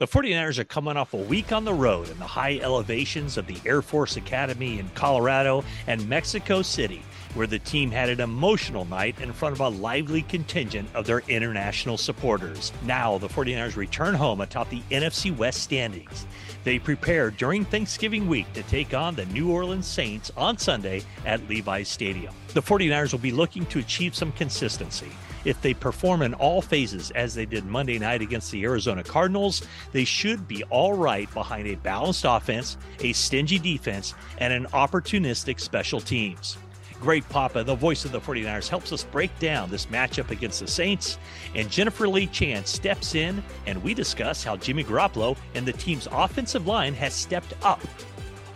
The 49ers are coming off a week on the road in the high elevations of the Air Force Academy in Colorado and Mexico City, where the team had an emotional night in front of a lively contingent of their international supporters. Now, the 49ers return home atop the NFC West standings. They prepare during Thanksgiving week to take on the New Orleans Saints on Sunday at Levi's Stadium. The 49ers will be looking to achieve some consistency. If they perform in all phases as they did Monday night against the Arizona Cardinals, they should be all right behind a balanced offense, a stingy defense, and an opportunistic special teams. Greg Papa, the voice of the 49ers, helps us break down this matchup against the Saints. And Jennifer Lee Chan steps in and we discuss how Jimmy Garoppolo and the team's offensive line has stepped up.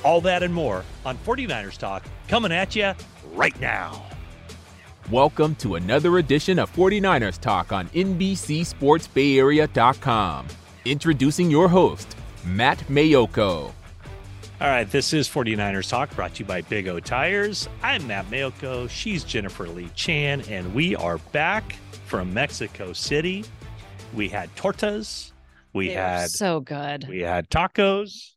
All that and more on 49ers Talk coming at you right now. Welcome to another edition of 49ers Talk on NBCSportsBayArea.com. Introducing your host, Matt Maiocco. All right, this is 49ers Talk brought to you by Big O Tires. I'm Matt Maiocco. She's Jennifer Lee Chan, and we are back from Mexico City. We had tortas. We They had so good. we had tacos.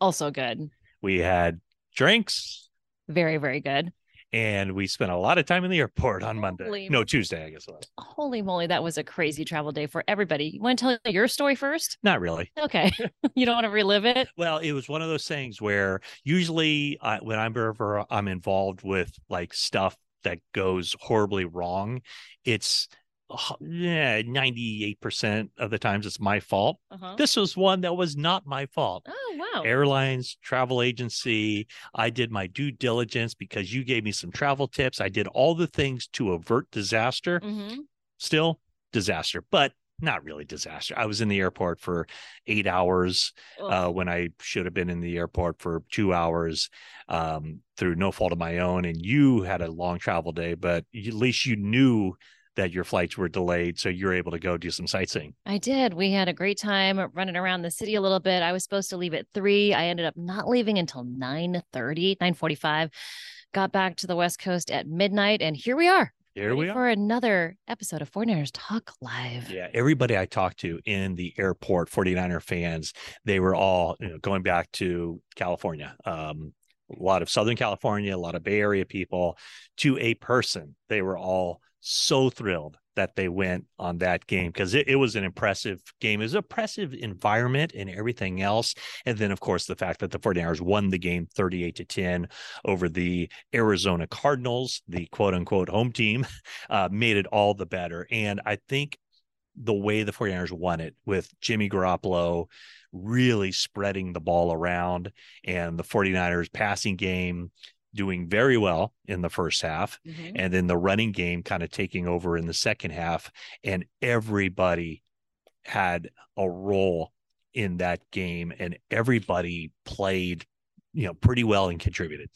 also good. We had drinks. Very, very good. And we spent a lot of time in the airport on Monday. Holy No, Tuesday, I guess. it was. Holy moly, that was a crazy travel day for everybody. You want to tell your story first? Not really. Okay. you don't want to relive it? Well, it was one of those things where usually I, when I'm ever I'm involved with like stuff that goes horribly wrong, it's uh, yeah, 98% of the times it's my fault. Uh-huh. This was one that was not my fault. Oh, wow. Airlines, travel agency. I did my due diligence because you gave me some travel tips. I did all the things to avert disaster. hmm Still disaster, but not really disaster. I was in the airport for eight hours uh, when I should have been in the airport for two hours um, through no fault of my own. And you had a long travel day, but at least you knew that your flights were delayed. So you're able to go do some sightseeing. I did. We had a great time running around the city a little bit. I was supposed to leave at three. I ended up not leaving until 9 945. Got back to the West Coast at midnight, and here we are. Here we are. for another episode of 49ers Talk Live. Yeah, everybody I talked to in the airport, 49er fans, they were all you know, going back to California. Um, a lot of Southern California, a lot of Bay Area people to a person. They were all so thrilled that they went on that game because it, it was an impressive game. It was an impressive environment and everything else. And then, of course, the fact that the 49ers won the game 38 to 10 over the Arizona Cardinals, the quote unquote home team, uh, made it all the better. And I think the way the 49ers won it with Jimmy Garoppolo really spreading the ball around and the 49ers passing game doing very well in the first half Mhm. and then the running game kind of taking over in the second half and everybody had a role in that game and everybody played you know pretty well and contributed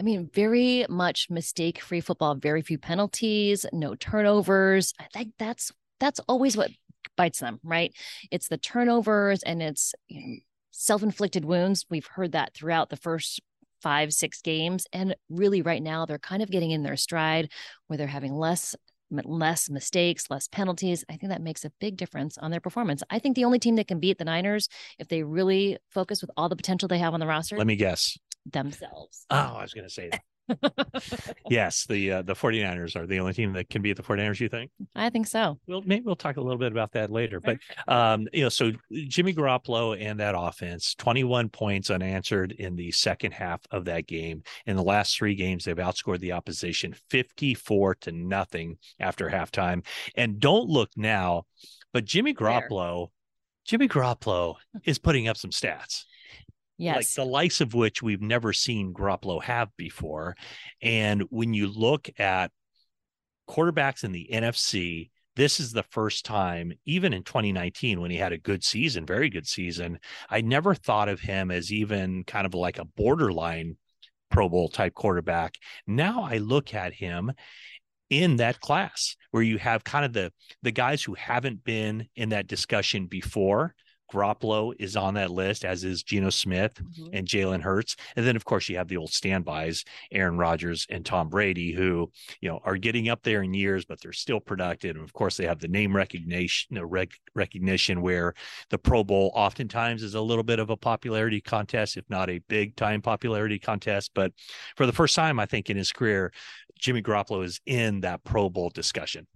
I mean, very much mistake-free football, very few penalties, no turnovers. I think that's that's always what bites them, right? It's the turnovers and it's you know, self-inflicted wounds. We've heard that throughout the first five, six games, and really, right now, they're kind of getting in their stride where they're having less less mistakes, less penalties. I think that makes a big difference on their performance. I think the only team that can beat the Niners if they really focus with all the potential they have on the roster let me guess themselves. oh i was going to say that yes the uh, the 49ers are the only team that can beat the 49ers you think? I think so. well maybe we'll talk a little bit about that later but um you know so jimmy garoppolo and that offense 21 points unanswered in the second half of that game. In the last three games they've outscored the opposition 54 to nothing after halftime. And don't look now but jimmy garoppolo jimmy garoppolo is putting up some stats like Yes. the likes of which we've never seen Garoppolo have before. And when you look at quarterbacks in the NFC, this is the first time, even in 2019, when he had a good season, very good season, I never thought of him as even kind of like a borderline Pro Bowl type quarterback. Now I look at him in that class where you have kind of the the guys who haven't been in that discussion before Garoppolo is on that list, as is Geno Smith mm-hmm. and Jalen Hurts. And then, of course, you have the old standbys, Aaron Rodgers and Tom Brady, who, you know, are getting up there in years, but they're still productive. And of course, they have the name recognition, you know, rec- recognition where the Pro Bowl oftentimes is a little bit of a popularity contest, if not a big time popularity contest. But for the first time, I think in his career, Jimmy Garoppolo is in that Pro Bowl discussion.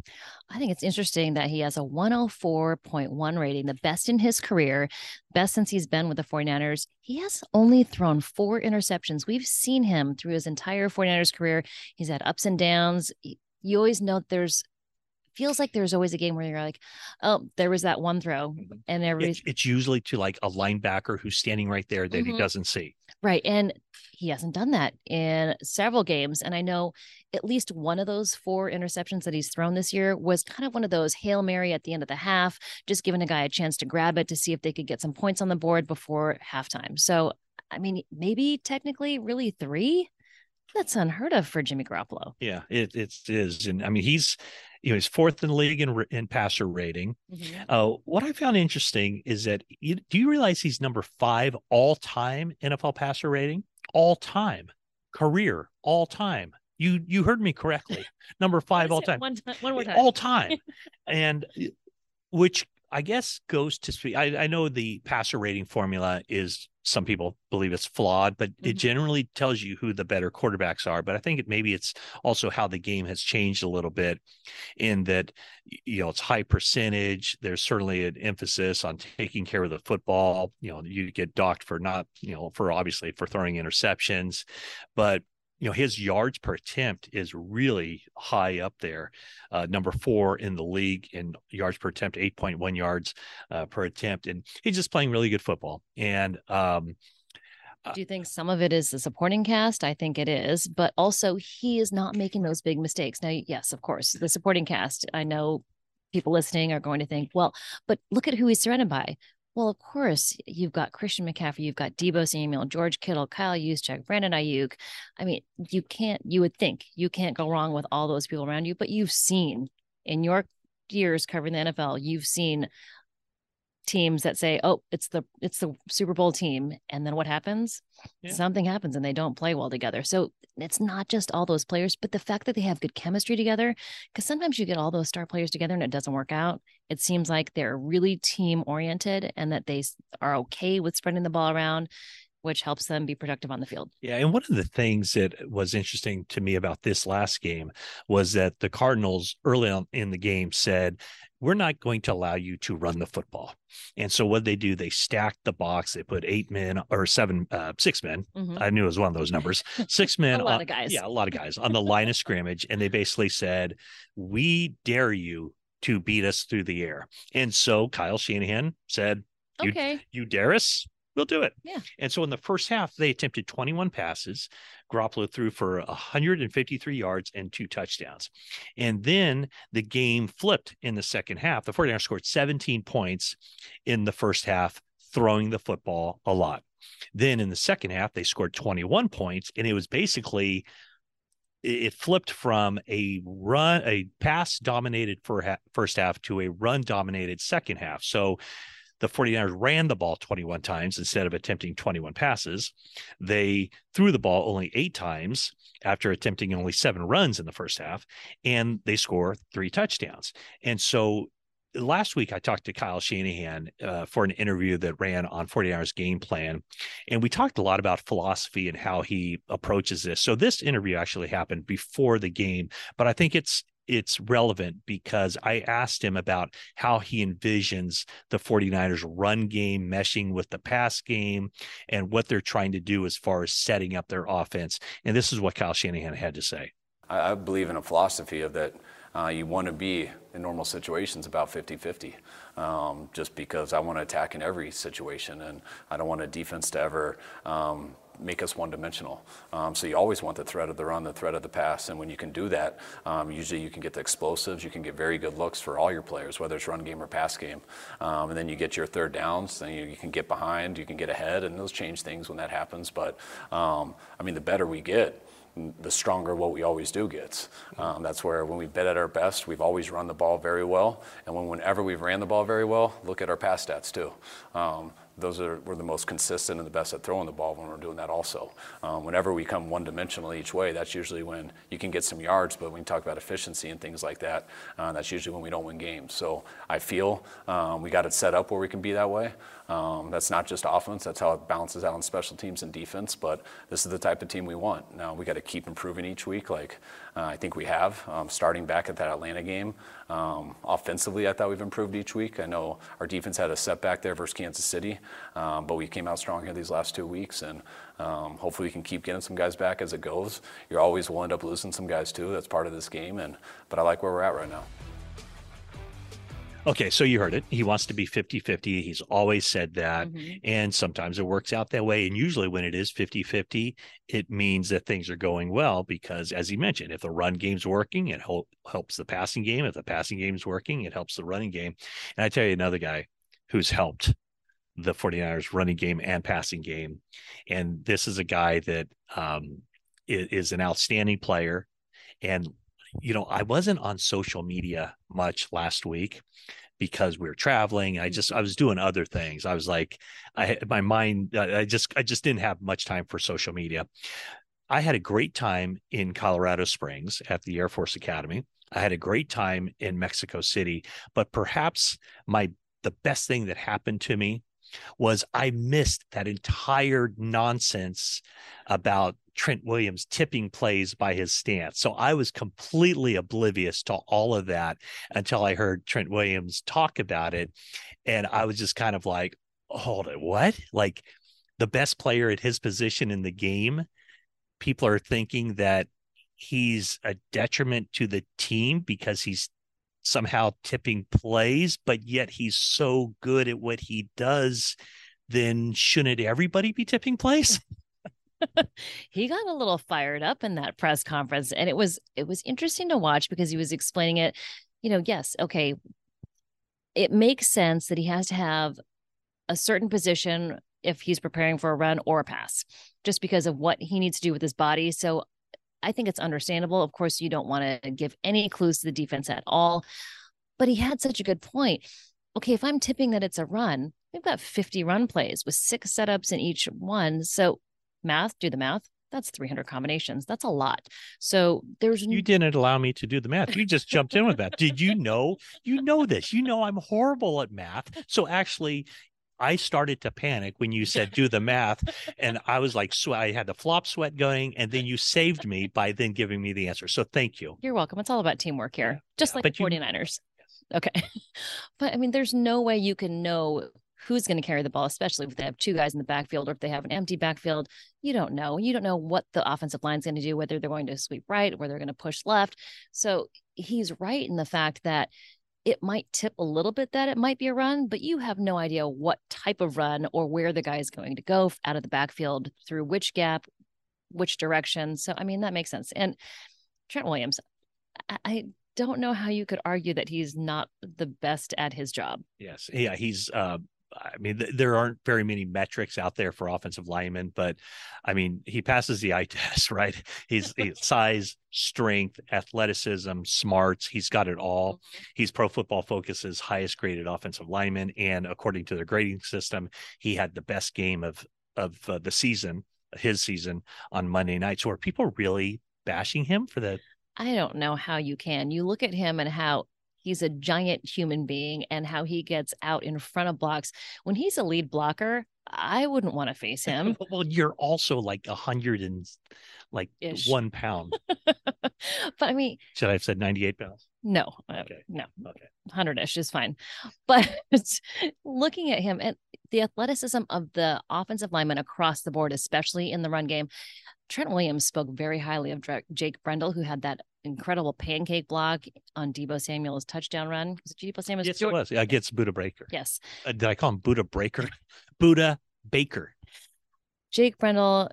I think it's interesting that he has a 104.1 rating, the best in his career, best since he's been with the 49ers. He has only thrown four interceptions. We've seen him through his entire 49ers career. He's had ups and downs. You always know there's feels like there's always a game where you're like, oh, there was that one throw, mm-hmm. and every it's, it's usually to like a linebacker who's standing right there that mm-hmm. he doesn't see. Right, and he hasn't done that in several games, and I know at least one of those four interceptions that he's thrown this year was kind of one of those hail mary at the end of the half, just giving a guy a chance to grab it to see if they could get some points on the board before halftime. So, I mean, maybe technically, really three that's unheard of for Jimmy Garoppolo. Yeah, it, it is. And I mean, he's know he's fourth in the league in, in passer rating. Mm-hmm. Uh, what I found interesting is that you, do you realize he's number five all time NFL passer rating, all time, career, all time. You you heard me correctly. Number five all time. One time, one more time. All time, and which I guess goes to speak. I, I know the passer rating formula is some people believe it's flawed, but mm-hmm. it generally tells you who the better quarterbacks are. But I think it, maybe it's also how the game has changed a little bit in that, you know, it's high percentage. There's certainly an emphasis on taking care of the football. You know, you get docked for not, you know, for obviously for throwing interceptions, but you know his yards per attempt is really high up there uh, number four in the league in yards per attempt 8.1 yards uh, per attempt and he's just playing really good football and um, uh, do you think some of it is the supporting cast? I think it is, but also he is not making those big mistakes. Now, yes, of course, the supporting cast. I know people listening are going to think, well, but look at who he's surrounded by. Well, of course, you've got Christian McCaffrey, you've got Deebo Samuel, George Kittle, Kyle Juszczyk, Brandon Aiyuk. I mean, you can't, you would think you can't go wrong with all those people around you, but you've seen in your years covering the NFL, you've seen teams that say, "Oh, it's the it's the Super Bowl team," and then what happens? Yeah. Something happens and they don't play well together. So it's not just all those players, but the fact that they have good chemistry together. Because sometimes you get all those star players together and it doesn't work out. It seems like they're really team oriented and that they are okay with spreading the ball around which helps them be productive on the field. Yeah. And one of the things that was interesting to me about this last game was that the Cardinals early on in the game said, we're not going to allow you to run the football. And so what they do, they stacked the box. They put eight men or seven, uh, six men. Mm-hmm. I knew it was one of those numbers. Six men. a lot on, of guys. Yeah, a lot of guys on the line of scrimmage. And they basically said, we dare you to beat us through the air. And so Kyle Shanahan said, you, okay. you dare us? We'll do it. Yeah. And so in the first half, they attempted 21 passes. Garoppolo threw for 153 yards and two touchdowns. And then the game flipped in the second half. The 49ers scored 17 points in the first half, throwing the football a lot. Then in the second half, they scored 21 points, and it was basically it flipped from a run a pass dominated first half to a run dominated second half so the 49ers ran the ball 21 times instead of attempting 21 passes. They threw the ball only eight times after attempting only seven runs in the first half, and they score three touchdowns. And so last week I talked to Kyle Shanahan uh, for an interview that ran on 49ers game plan. And we talked a lot about philosophy and how he approaches this. So this interview actually happened before the game, but I think it's it's relevant because I asked him about how he envisions the 49ers run game meshing with the pass game and what they're trying to do as far as setting up their offense. And this is what Kyle Shanahan had to say. I believe in a philosophy of that uh, you want to be in normal situations about 50 50, um, just because I want to attack in every situation and I don't want a defense to ever. Um, make us one dimensional. Um, so you always want the threat of the run, the threat of the pass. And when you can do that, um, usually you can get the explosives, you can get very good looks for all your players, whether it's run game or pass game. Um, and then you get your third downs, then you, you, can get behind, you can get ahead, and those change things when that happens. But um, I mean, the better we get, the stronger what we always do gets. Um, that's where when we've been at our best, we've always run the ball very well. And when, whenever we've ran the ball very well, look at our pass stats too. Um, those are we're the most consistent and the best at throwing the ball when we're doing that also. Um, whenever we come one dimensional each way, that's usually when you can get some yards, but when you talk about efficiency and things like that, uh, that's usually when we don't win games. So I feel um, we got it set up where we can be that way. Um, that's not just offense, that's how it balances out on special teams and defense, but this is the type of team we want. Now we got to keep improving each week, like uh, I think we have. Um, starting back at that Atlanta game, um, offensively, I thought we've improved each week. I know our defense had a setback there versus Kansas City, um, but we came out strong here these last two weeks, and um, hopefully we can keep getting some guys back as it goes. You're always will end up losing some guys too. That's part of this game, and but I like where we're at right now. Okay, so you heard it. He wants to be 50 50. He's always said that. Mm-hmm. And sometimes it works out that way. And usually, when it is 50 50, it means that things are going well because, as he mentioned, if the run game's working, it helps the passing game. If the passing game's working, it helps the running game. And I tell you another guy who's helped the 49ers running game and passing game. And this is a guy that um, is, is an outstanding player. And you know, I wasn't on social media much last week because we were traveling. I mm. just I was doing other things. I was like, I my mind uh, I just I just didn't have much time for social media. I had a great time in Colorado Springs at the Air Force Academy. I had a great time in Mexico City, but perhaps my the best thing that happened to me was I missed that entire nonsense about Trent Williams tipping plays by his stance. So I was completely oblivious to all of that until I heard Trent Williams talk about it. And I was just kind of like, hold it, what? Like the best player at his position in the game, people are thinking that he's a detriment to the team because he's somehow tipping plays, but yet he's so good at what he does. Then shouldn't everybody be tipping plays? he got a little fired up in that press conference and it was it was interesting to watch because he was explaining it you know yes okay it makes sense that he has to have a certain position if he's preparing for a run or a pass just because of what he needs to do with his body. So i think it's understandable. Of course you don't want to give any clues to the defense at all but he had such a good point. Okay if i'm tipping that it's a run we've got 50 run plays with six setups in each one. So math, do the math. That's 300 combinations. That's a lot. So there's you didn't allow me to do the math. You just jumped in with that. Did you know? You know this. You know I'm horrible at math. So actually, I started to panic when you said do the math, and I was like, so I had the flop sweat going, and then you saved me by then giving me the answer. So thank you. You're welcome. It's all about teamwork here, just yeah, like the 49ers. You, okay. But I mean, there's no way you can know who's going to carry the ball, especially if they have two guys in the backfield or if they have an empty backfield. You don't know. You don't know what the offensive line is going to do, whether they're going to sweep right, or they're going to push left. So he's right in the fact that it might tip a little bit that it might be a run, but you have no idea what type of run or where the guy is going to go out of the backfield through which gap, which direction. So, I mean, that makes sense. And Trent Williams, I, don't know how you could argue that he's not the best at his job. Yes. Yeah. He's, uh, I mean, th- there aren't very many metrics out there for offensive linemen, but I mean, he passes the eye test, right? He's, size, strength, athleticism, smarts. He's got it all. Mm-hmm. He's Pro Football Focus's highest graded offensive lineman, and according to their grading system, he had the best game of of uh, the season, his season on Monday night. So are people really bashing him for the? I don't know how you can. You look at him and how he's a giant human being and how he gets out in front of blocks. When he's a lead blocker, I wouldn't want to face him. well, you're also like a hundred and like Ish. one pound. but I mean, should I have said 98 pounds? No, uh, okay. no, okay, hundred ish is fine. But looking at him and the athleticism of the offensive linemen across the board, especially in the run game, Trent Williams spoke very highly of Jake Brendel, who had that incredible pancake block on Deebo Samuel's touchdown run. Was it Deebo Samuel's? Yes, it was. Yeah, Against Budda Baker. Yes. Uh, did I call him Budda Breaker? Budda Baker. Jake Brendel,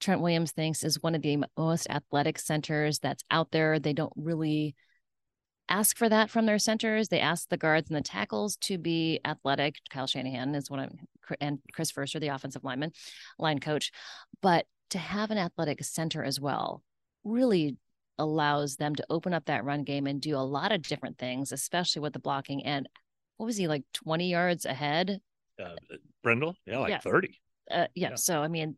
Trent Williams thinks is one of the most athletic centers that's out there. They don't really ask for that from their centers. They ask the guards and the tackles to be athletic. Kyle Shanahan is one I'm, and Chris Foerster, the offensive lineman, line coach. But to have an athletic center as well really allows them to open up that run game and do a lot of different things, especially with the blocking. And what was he like 20 yards ahead? Uh, Brendel, yeah, like Yeah. 30. Uh, yeah. Yeah. So, I mean,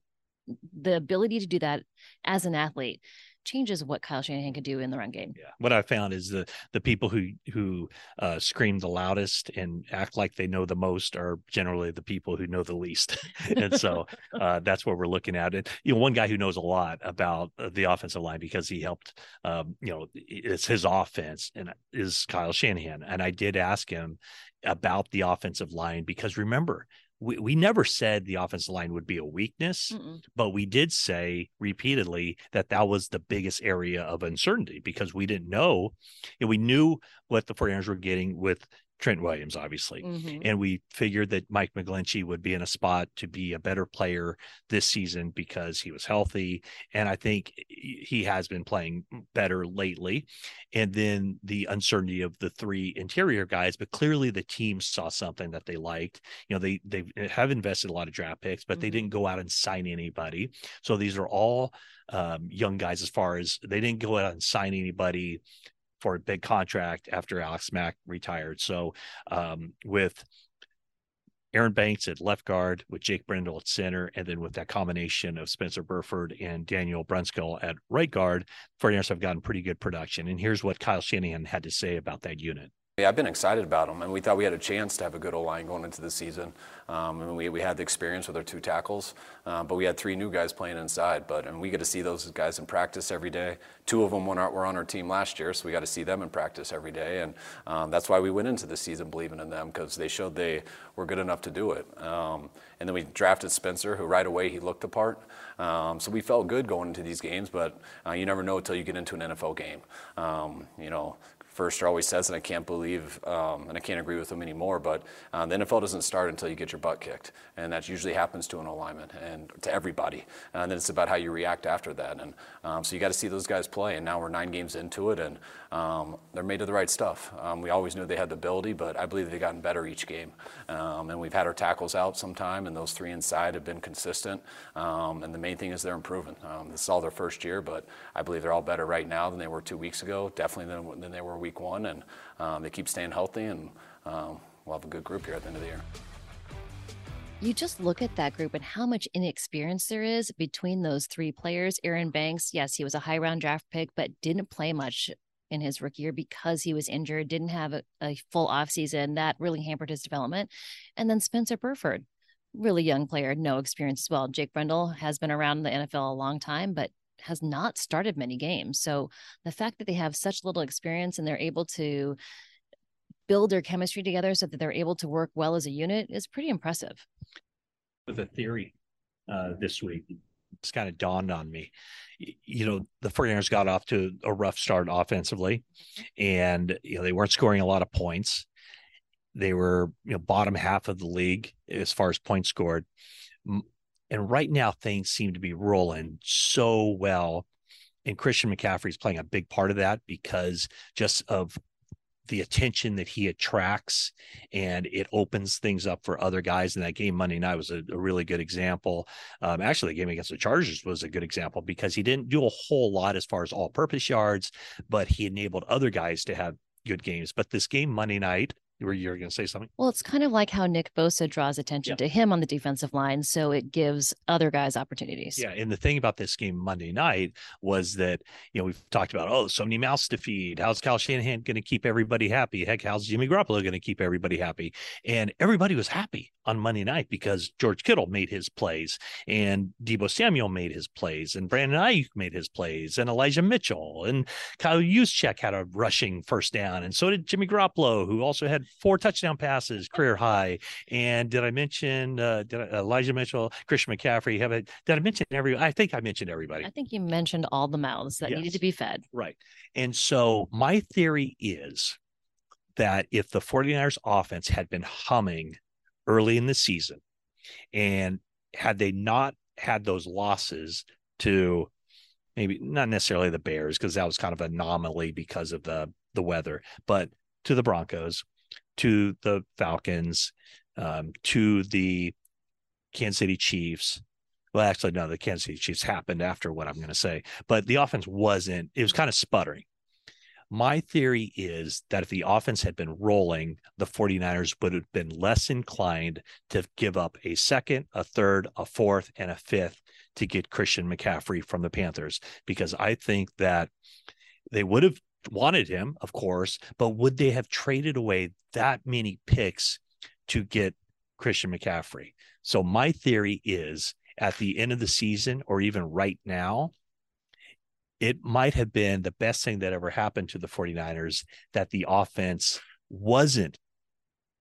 the ability to do that as an athlete changes what Kyle Shanahan could do in the run game. Yeah. What I found is the the people who who uh, scream the loudest and act like they know the most are generally the people who know the least, and so uh, that's what we're looking at. And you know, one guy who knows a lot about uh, the offensive line because he helped, um, you know, it's his offense and is Kyle Shanahan. And I did ask him about the offensive line because remember. We, we never said the offensive line would be a weakness Mm-mm. but we did say repeatedly that that was the biggest area of uncertainty because we didn't know and we knew what the 49ers were getting with Trent Williams obviously Mhm. and we figured that Mike McGlinchey would be in a spot to be a better player this season because he was healthy and I think he has been playing better lately and then the uncertainty of the three interior guys but clearly the team saw something that they liked you know they they have invested a lot of draft picks but they Mhm. didn't go out and sign anybody so these are all um, young guys as far as they didn't go out and sign anybody for a big contract after Alex Mack retired. So um, with Aaron Banks at left guard, with Jake Brendel at center, and then with that combination of Spencer Burford and Daniel Brunskill at right guard, 49ers have gotten pretty good production. And here's what Kyle Shanahan had to say about that unit. Yeah, I've been excited about them, and we thought we had a chance to have a good O line going into the season. Um, and we, we had the experience with our two tackles, uh, but we had three new guys playing inside. But and we get to see those guys in practice every day. Two of them were, were on our team last year, so we got to see them in practice every day. And um, that's why we went into the season believing in them because they showed they were good enough to do it. Um, and then we drafted Spencer, who right away he looked the part. Um, so we felt good going into these games, but uh, you never know until you get into an NFL game. Um, you know, Foerster always says, and I can't believe, um, and I can't agree with him anymore, but uh, the NFL doesn't start until you get your butt kicked. And that usually happens to an alignment and to everybody. And then it's about how you react after that. And um, so you got to see those guys play. And now we're nine games into it, and um, they're made of the right stuff. Um, we always knew they had the ability, but I believe they've gotten better each game. Um, and we've had our tackles out sometime, and those three inside have been consistent. Um, and the main thing is they're improving. Um, this is all their first year, but I believe they're all better right now than they were two weeks ago, definitely than, than they were week one. And um, they keep staying healthy, and we'll have a good group here at the end of the year. You just look at that group and how much inexperience there is between those three players. Aaron Banks, yes, he was a high round draft pick, but didn't play much in his rookie year because he was injured, didn't have a, a full offseason. That really hampered his development. And then Spencer Burford, really young player, no experience as well. Jake Brendel has been around the NFL a long time, but has not started many games. So the fact that they have such little experience and they're able to build their chemistry together so that they're able to work well as a unit is pretty impressive. with a theory uh, this week. It's kind of dawned on me. You know, the 49ers got off to a rough start offensively, and you know they weren't scoring a lot of points. They were, you know, bottom half of the league as far as points scored. And right now things seem to be rolling so well. And Christian McCaffrey is playing a big part of that because just of the attention that he attracts and it opens things up for other guys. And that game Monday night was a, a really good example. Um, actually, the game against the Chargers was a good example because he didn't do a whole lot as far as all purpose yards, but he enabled other guys to have good games. But this game Monday night, were you were going to say something? Well, it's kind of like how Nick Bosa draws attention Yeah. to him on the defensive line, so it gives other guys opportunities. Yeah, and the thing about this game Monday night was that you know we've talked about oh so many mouths to feed. How's Kyle Shanahan going to keep everybody happy? Heck, how's Jimmy Garoppolo going to keep everybody happy? And everybody was happy on Monday night because George Kittle made his plays, and Deebo Samuel made his plays, and Brandon Aiyuk made his plays, and Elijah Mitchell and Kyle Juszczyk had a rushing first down, and so did Jimmy Garoppolo, who also had four touchdown passes, career high. And did I mention uh, did I, Elijah Mitchell, Christian McCaffrey? Have I did I mention every? I think I mentioned everybody. I think you mentioned all the mouths that Yes. needed to be fed. Right. And so my theory is that if the 49ers offense had been humming early in the season and had they not had those losses to maybe not necessarily the Bears because that was kind of an anomaly because of the the weather, but to the Broncos, to the Falcons, um, to the Kansas City Chiefs, well, actually, no, the Kansas City Chiefs happened after what I'm going to say, but the offense wasn't, it was kind of sputtering. My theory is that if the offense had been rolling, the 49ers would have been less inclined to give up a second, a third, a fourth, and a fifth to get Christian McCaffrey from the Panthers, because I think that they would have wanted him, of course, but would they have traded away that many picks to get Christian McCaffrey? So my theory is at the end of the season or even right now, it might have been the best thing that ever happened to the 49ers that the offense wasn't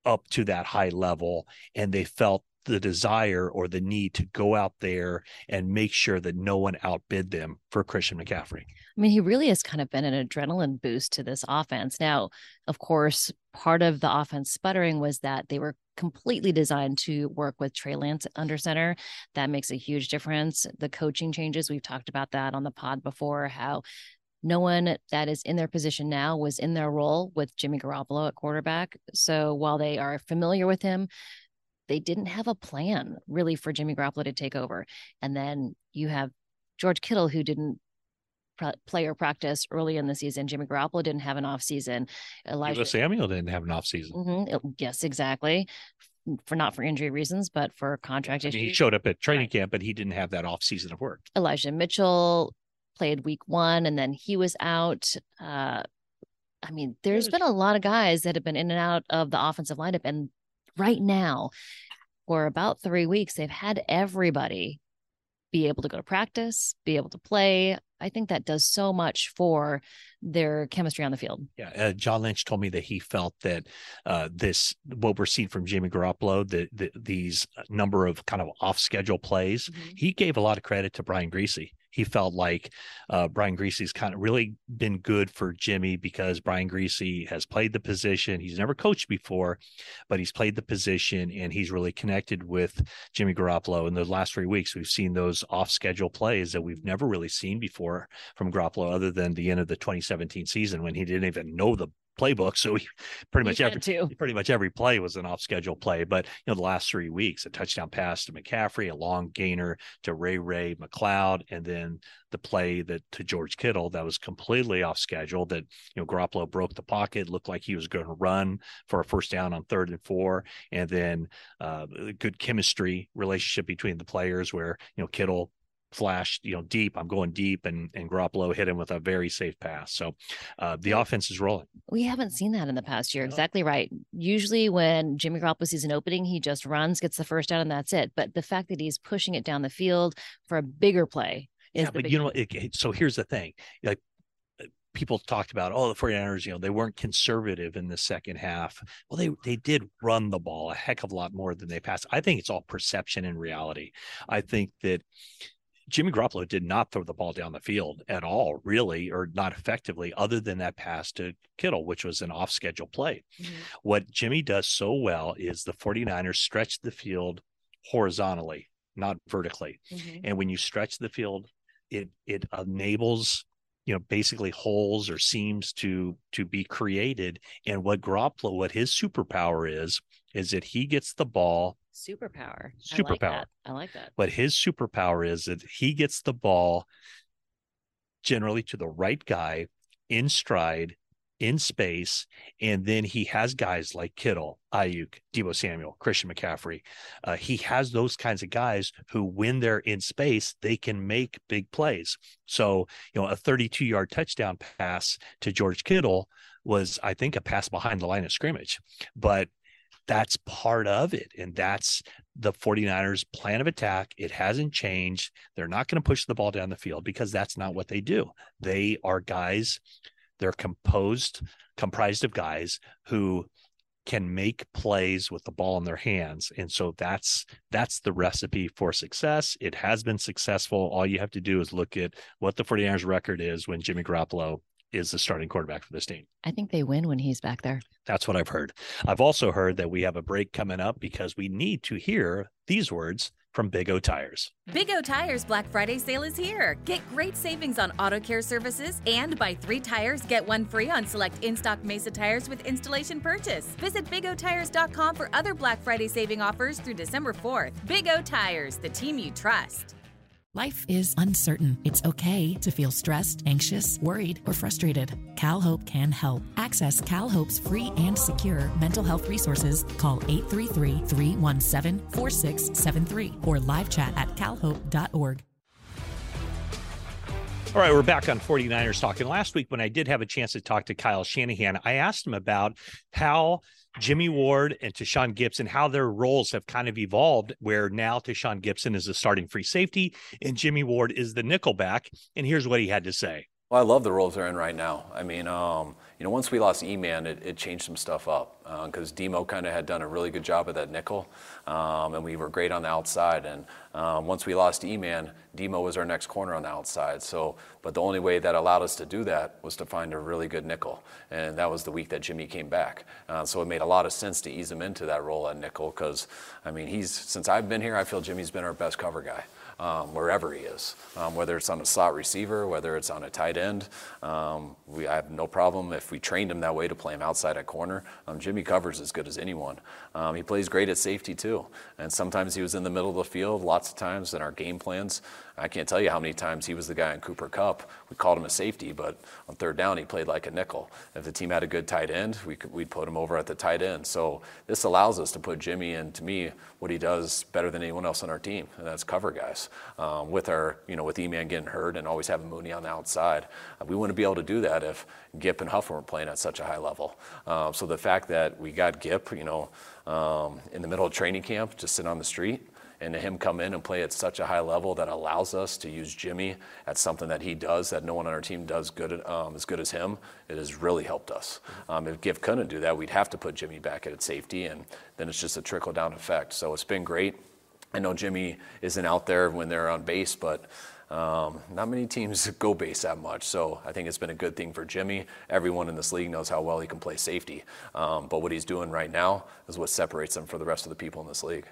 up to that high level and they felt the desire or the need to go out there and make sure that no one outbid them for Christian McCaffrey. I mean, he really has kind of been an adrenaline boost to this offense. Now, of course, part of the offense sputtering was that they were completely designed to work with Trey Lance under center. That makes a huge difference. The coaching changes, we've talked about that on the pod before, how no one that is in their position now was in their role with Jimmy Garoppolo at quarterback. So while they are familiar with him, they didn't have a plan really for Jimmy Garoppolo to take over. And then you have George Kittle, who didn't play or practice early in the season. Jimmy Garoppolo didn't have an off season. Elijah Samuel didn't have an off season. Mm-hmm. Yes, exactly. For not for injury reasons, but for contract I mean, issues. He showed up at training right. camp, but he didn't have that off season of work. Elijah Mitchell played week one, and then he was out. Uh, I mean, there's been a lot of guys that have been in and out of the offensive lineup, and right now, for about three weeks, they've had everybody be able to go to practice, be able to play. I think that does so much for their chemistry on the field. Yeah, uh, John Lynch told me that he felt that uh, this what we're seeing from Jimmy Garoppolo, the, the these number of kind of off schedule plays, mm-hmm. he gave a lot of credit to Brian Griese he felt like uh, Brian Griese's kind of really been good for Jimmy because Brian Griese has played the position. He's never coached before, but he's played the position and he's really connected with Jimmy Garoppolo. In the last three weeks, we've seen those off schedule plays that we've never really seen before from Garoppolo, other than the end of the 2017 season when he didn't even know the playbook. So he, pretty much every too. pretty much every play was an off schedule play. But you know, the last three weeks, a touchdown pass to McCaffrey, a long gainer to Ray Ray McCloud, and then the play that to George Kittle that was completely off schedule. That you know, Garoppolo broke the pocket, looked like he was going to run for a first down on third and four, and then uh, good chemistry relationship between the players where you know Kittle flashed, you know, deep. I'm going deep, and and Garoppolo hit him with a very safe pass. So uh, the offense is rolling. We haven't seen that in the past year. Exactly right. Usually, when Jimmy Garoppolo sees an opening, he just runs, gets the first down, and that's it. But the fact that he's pushing it down the field for a bigger play. yeah, but you know, it, so here's the thing, like people talked about, oh, the 49ers, you know, they weren't conservative in the second half. Well, they they did run the ball a heck of a lot more than they passed. I think it's all perception and reality. I think that Jimmy Garoppolo did not throw the ball down the field at all, really, or not effectively, other than that pass to Kittle, which was an off schedule play. Mm-hmm. What Jimmy does so well is the 49ers stretch the field horizontally, not vertically. Mm-hmm. And when you stretch the field, it it enables you know basically holes or seams to to be created and what Garoppolo what his superpower is is that he gets the ball superpower. Superpower. I like, I like that. But his superpower is that he gets the ball generally to the right guy in stride, in space, and then he has guys like Kittle, Aiyuk, Deebo Samuel, Christian McCaffrey. Uh, he has those kinds of guys who, when they're in space, they can make big plays. So, you know, a 32 yard touchdown pass to George Kittle was, I think, a pass behind the line of scrimmage, but that's part of it. And that's the 49ers plan of attack. It hasn't changed. They're not going to push the ball down the field because that's not what they do. They are guys, they're composed, comprised of guys who can make plays with the ball in their hands and so that's that's the recipe for success it has been successful all you have to do is look at what the 49ers record is when Jimmy Garoppolo is the starting quarterback for this team. I think they win when he's back there. That's what I've heard. I've also heard that we have a break coming up because we need to hear these words from Big O Tires. Big O Tires Black Friday sale is here. Get great savings on auto care services and buy three tires, get one free on select in stock Mesa tires with installation purchase. Visit BigOTires.com for other Black Friday saving offers through December 4th. Big O Tires, the team you trust. Life is uncertain. It's okay to feel stressed, anxious, worried, or frustrated. CalHope can help. Access CalHope's free and secure mental health resources. Call 833-317-4673 or live chat at calhope.org. All right, we're back on 49ers talking. Last week, when I did have a chance to talk to Kyle Shanahan, I asked him about how Jimmy Ward and Tashaun Gipson, how their roles have kind of evolved, where now Tashaun Gipson is the starting free safety and Jimmy Ward is the nickelback. And here's what he had to say. Well, I love the roles they're in right now. I mean, um, you know, once we lost E-Man, it, it changed some stuff up because uh, Demo kind of had done a really good job of that nickel, um, and we were great on the outside. And um, once we lost E-Man, Demo was our next corner on the outside. So, but the only way that allowed us to do that was to find a really good nickel, and that was the week that Jimmy came back. Uh, so it made a lot of sense to ease him into that role at nickel because, I mean, he's since I've been here, I feel Jimmy's been our best cover guy um, wherever he is, um, whether it's on a slot receiver, whether it's on a tight end. Um, we I have no problem if we trained him that way to play him outside at corner. Um, Jimmy covers as good as anyone. Um, he plays great at safety too, and sometimes he was in the middle of the field. Lots of times in our game plans, I can't tell you how many times he was the guy in Cooper Kupp. We called him a safety, but on third down he played like a nickel. If the team had a good tight end, we could, we'd put him over at the tight end. So this allows us to put Jimmy in, to me, what he does better than anyone else on our team, and that's cover guys. Um, with our, you know, with E-Man getting hurt and always having Mooney on the outside, uh, we wouldn't be able to do that if Gip and Huff weren't playing at such a high level. Um, so the fact that we got Gip, you know, um, in the middle of training camp, just sitting on the street, and to him come in and play at such a high level that allows us to use Jimmy at something that he does that no one on our team does good um, as good as him, it has really helped us. Um, if Gip couldn't do that, we'd have to put Jimmy back at safety, and then it's just a trickle down effect. So it's been great. I know Jimmy isn't out there when they're on base, but um, not many teams go base that much, so I think it's been a good thing for Jimmy. Everyone in this league knows how well he can play safety, um, but what he's doing right now is what separates him from the rest of the people in this league.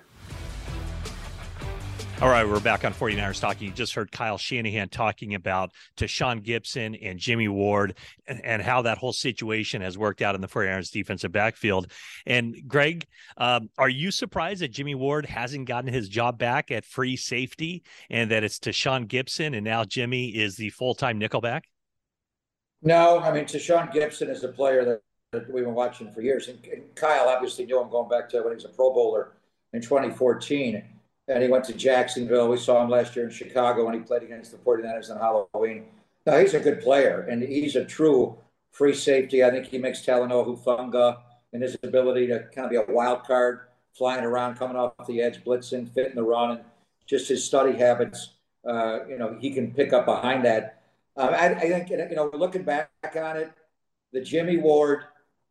All right, we're back on 49ers talking. You just heard Kyle Shanahan talking about Tashaun Gipson and Jimmy Ward and, and, how that whole situation has worked out in the 49ers defensive backfield. And Greg, um, are you surprised that Jimmy Ward hasn't gotten his job back at free safety and that it's Tashaun Gipson and now Jimmy is the full-time nickelback? No, I mean, Tashaun Gipson is a player that, that we've been watching for years. And, and Kyle obviously knew him going back to when he was a Pro Bowler in 2014 and he went to Jacksonville. We saw him last year in Chicago when he played against the 49ers on Halloween. Now, he's a good player, and he's a true free safety. I think he makes Talanoa Hufanga and his ability to kind of be a wild card, flying around, coming off the edge, blitzing, fitting the run, and just his study habits. Uh, you know, he can pick up behind that. Uh, I, I think, you know, looking back on it, the Jimmy Ward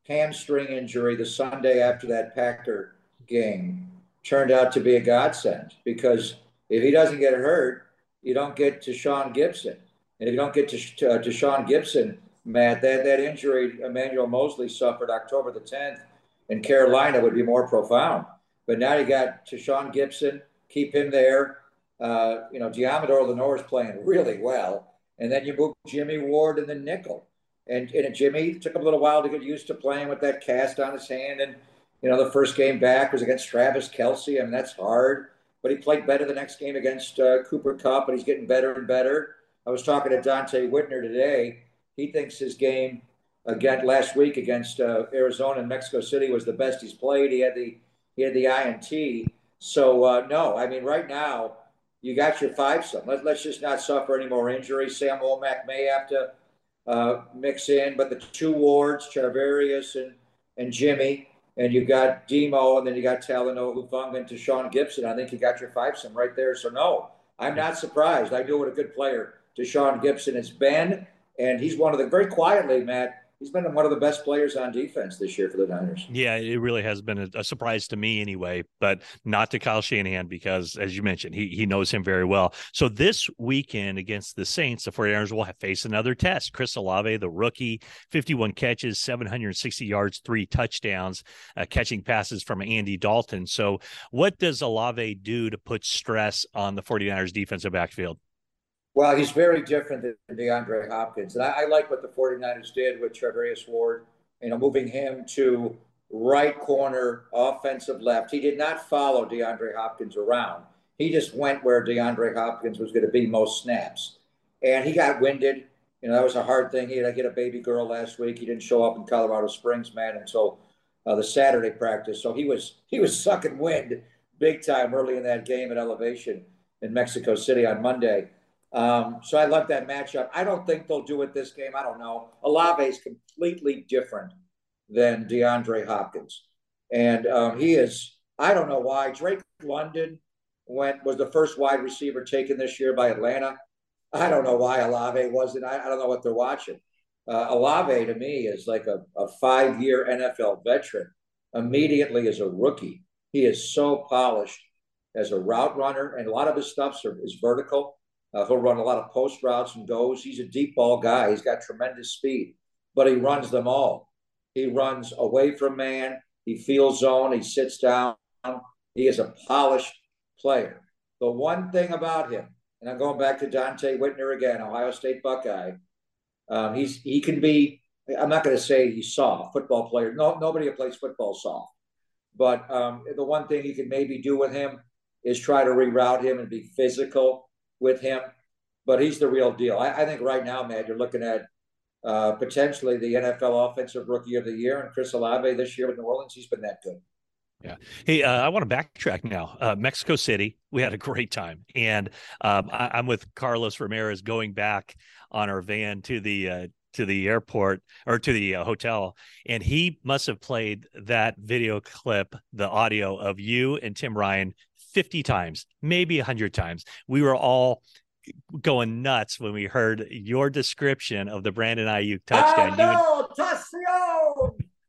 hamstring injury the Sunday after that Packer game turned out to be a godsend because if he doesn't get hurt, you don't get to Sean Gibson. And if you don't get to, to, uh, to Sean Gibson, Matt, that, that injury Emmanuel Moseley suffered October the 10th in Carolina would be more profound. But now you got to Sean Gibson, keep him there. Uh, you know, Deommodo Lenoir is playing really well. And then you move Jimmy Ward in the nickel. And, and Jimmy took a little while to get used to playing with that cast on his hand and – you know, the first game back was against Travis Kelce. I mean, that's hard. But he played better the next game against uh, Cooper Kupp, and he's getting better and better. I was talking to Donte Whitner today. He thinks his game again last week against uh, Arizona and Mexico City was the best he's played. He had the he had the INT. So uh, no, I mean right now you got your five some. Let, let's just not suffer any more injuries. Sam Womack may have to uh, mix in, but the two wards, Charvarius and and Jimmy, and you got Demo, and then you got Talanoa Hufanga and Tashaun Gipson. I think you got your five right there. So no, I'm not surprised. I knew what a good player Tashaun Gipson has been, and he's one of the very quietly, Matt he's been one of the best players on defense this year for the Niners. Yeah, it really has been a, a, surprise to me anyway, but not to Kyle Shanahan because, as you mentioned, he, he knows him very well. So this weekend against the Saints, the 49ers will face another test. Chris Olave, the rookie, 51 catches, 760 yards, three touchdowns, uh, catching passes from Andy Dalton. So what does Olave do to put stress on the 49ers defensive backfield? Well, he's very different than DeAndre Hopkins. And I, I, like what the 49ers did with Charvarius Ward, you know, moving him to right corner, offensive left. He did not follow DeAndre Hopkins around. he just went where DeAndre Hopkins was going to be most snaps. And he got winded. You know, that was a hard thing. He had to get a baby girl last week. He didn't show up in Colorado Springs, man, until uh, the Saturday practice. So he was he was sucking wind big time early in that game at elevation in Mexico City on Monday. Um, so I love that matchup. I don't think they'll do it this game. I don't know. Olave is completely different than DeAndre Hopkins, and um, he is. I don't know why Drake London went was the first wide receiver taken this year by Atlanta. I don't know why Olave wasn't. I, I don't know what they're watching. Uh, Olave to me is like a, a five year NFL veteran. Immediately as a rookie, he is so polished as a route runner, and a lot of his stuff is vertical. Uh, he'll run a lot of post routes and goes. He's a deep ball guy. He's got tremendous speed, but he runs them all. He runs away from man. He feels zone. He sits down. He is a polished player. The one thing about him, and I'm going back to Donte Whitner again, Ohio State Buckeye. Um, he's he can be. I'm not going to say he's soft football player. No, nobody who plays football soft. But um, the one thing you can maybe do with him is try to reroute him and be physical with him. But he's the real deal. I, I think right now, man, you're looking at uh, potentially the NFL Offensive Rookie of the Year, and Chris Olave this year with New Orleans. He's been that good. Yeah. Hey, uh, I want to backtrack now. Uh, Mexico City, we had a great time, and um, I, am with Carlos Ramirez going back on our van to the uh, to the airport or to the uh, hotel, and he must have played that video clip, the audio of you and Tim Ryan, fifty times, maybe hundred times. We were all going nuts when we heard your description of the Brandon Aiyuk touchdown. Oh, no,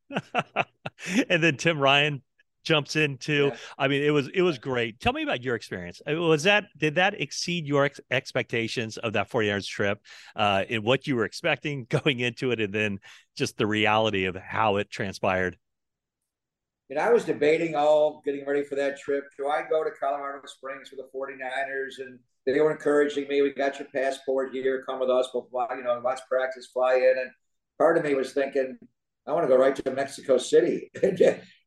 and then Tim Ryan jumps into. Yeah. I mean, it was it was great. Tell me about your experience. Uh, was that did that exceed your ex- expectations of that 40 yards trip uh in what you were expecting going into it and then just the reality of how it transpired? And I was debating all getting ready for that trip. Do I go to Colorado Springs for the 49ers? And they were encouraging me, we got your passport here, come with us, we'll fly, you know, watch practice, fly in. And part of me was thinking, I want to go right to Mexico City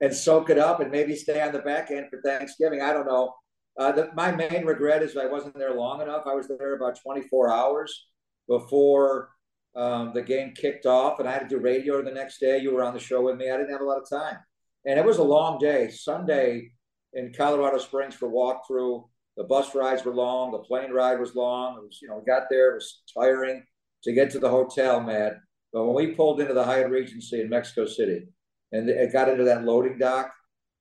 and, soak it up and maybe stay on the back end for Thanksgiving. I don't know. Uh, the, my main regret is I wasn't there long enough. I was there about 24 hours before um, the game kicked off, and I had to do radio the next day. You were on the show with me. I didn't have a lot of time, and it was a long day. Sunday in Colorado Springs for walkthrough. The bus rides were long. The plane ride was long. It was, you know, we got there. It was tiring to get to the hotel, man. But when we pulled into the Hyatt Regency in Mexico City, and it got into that loading dock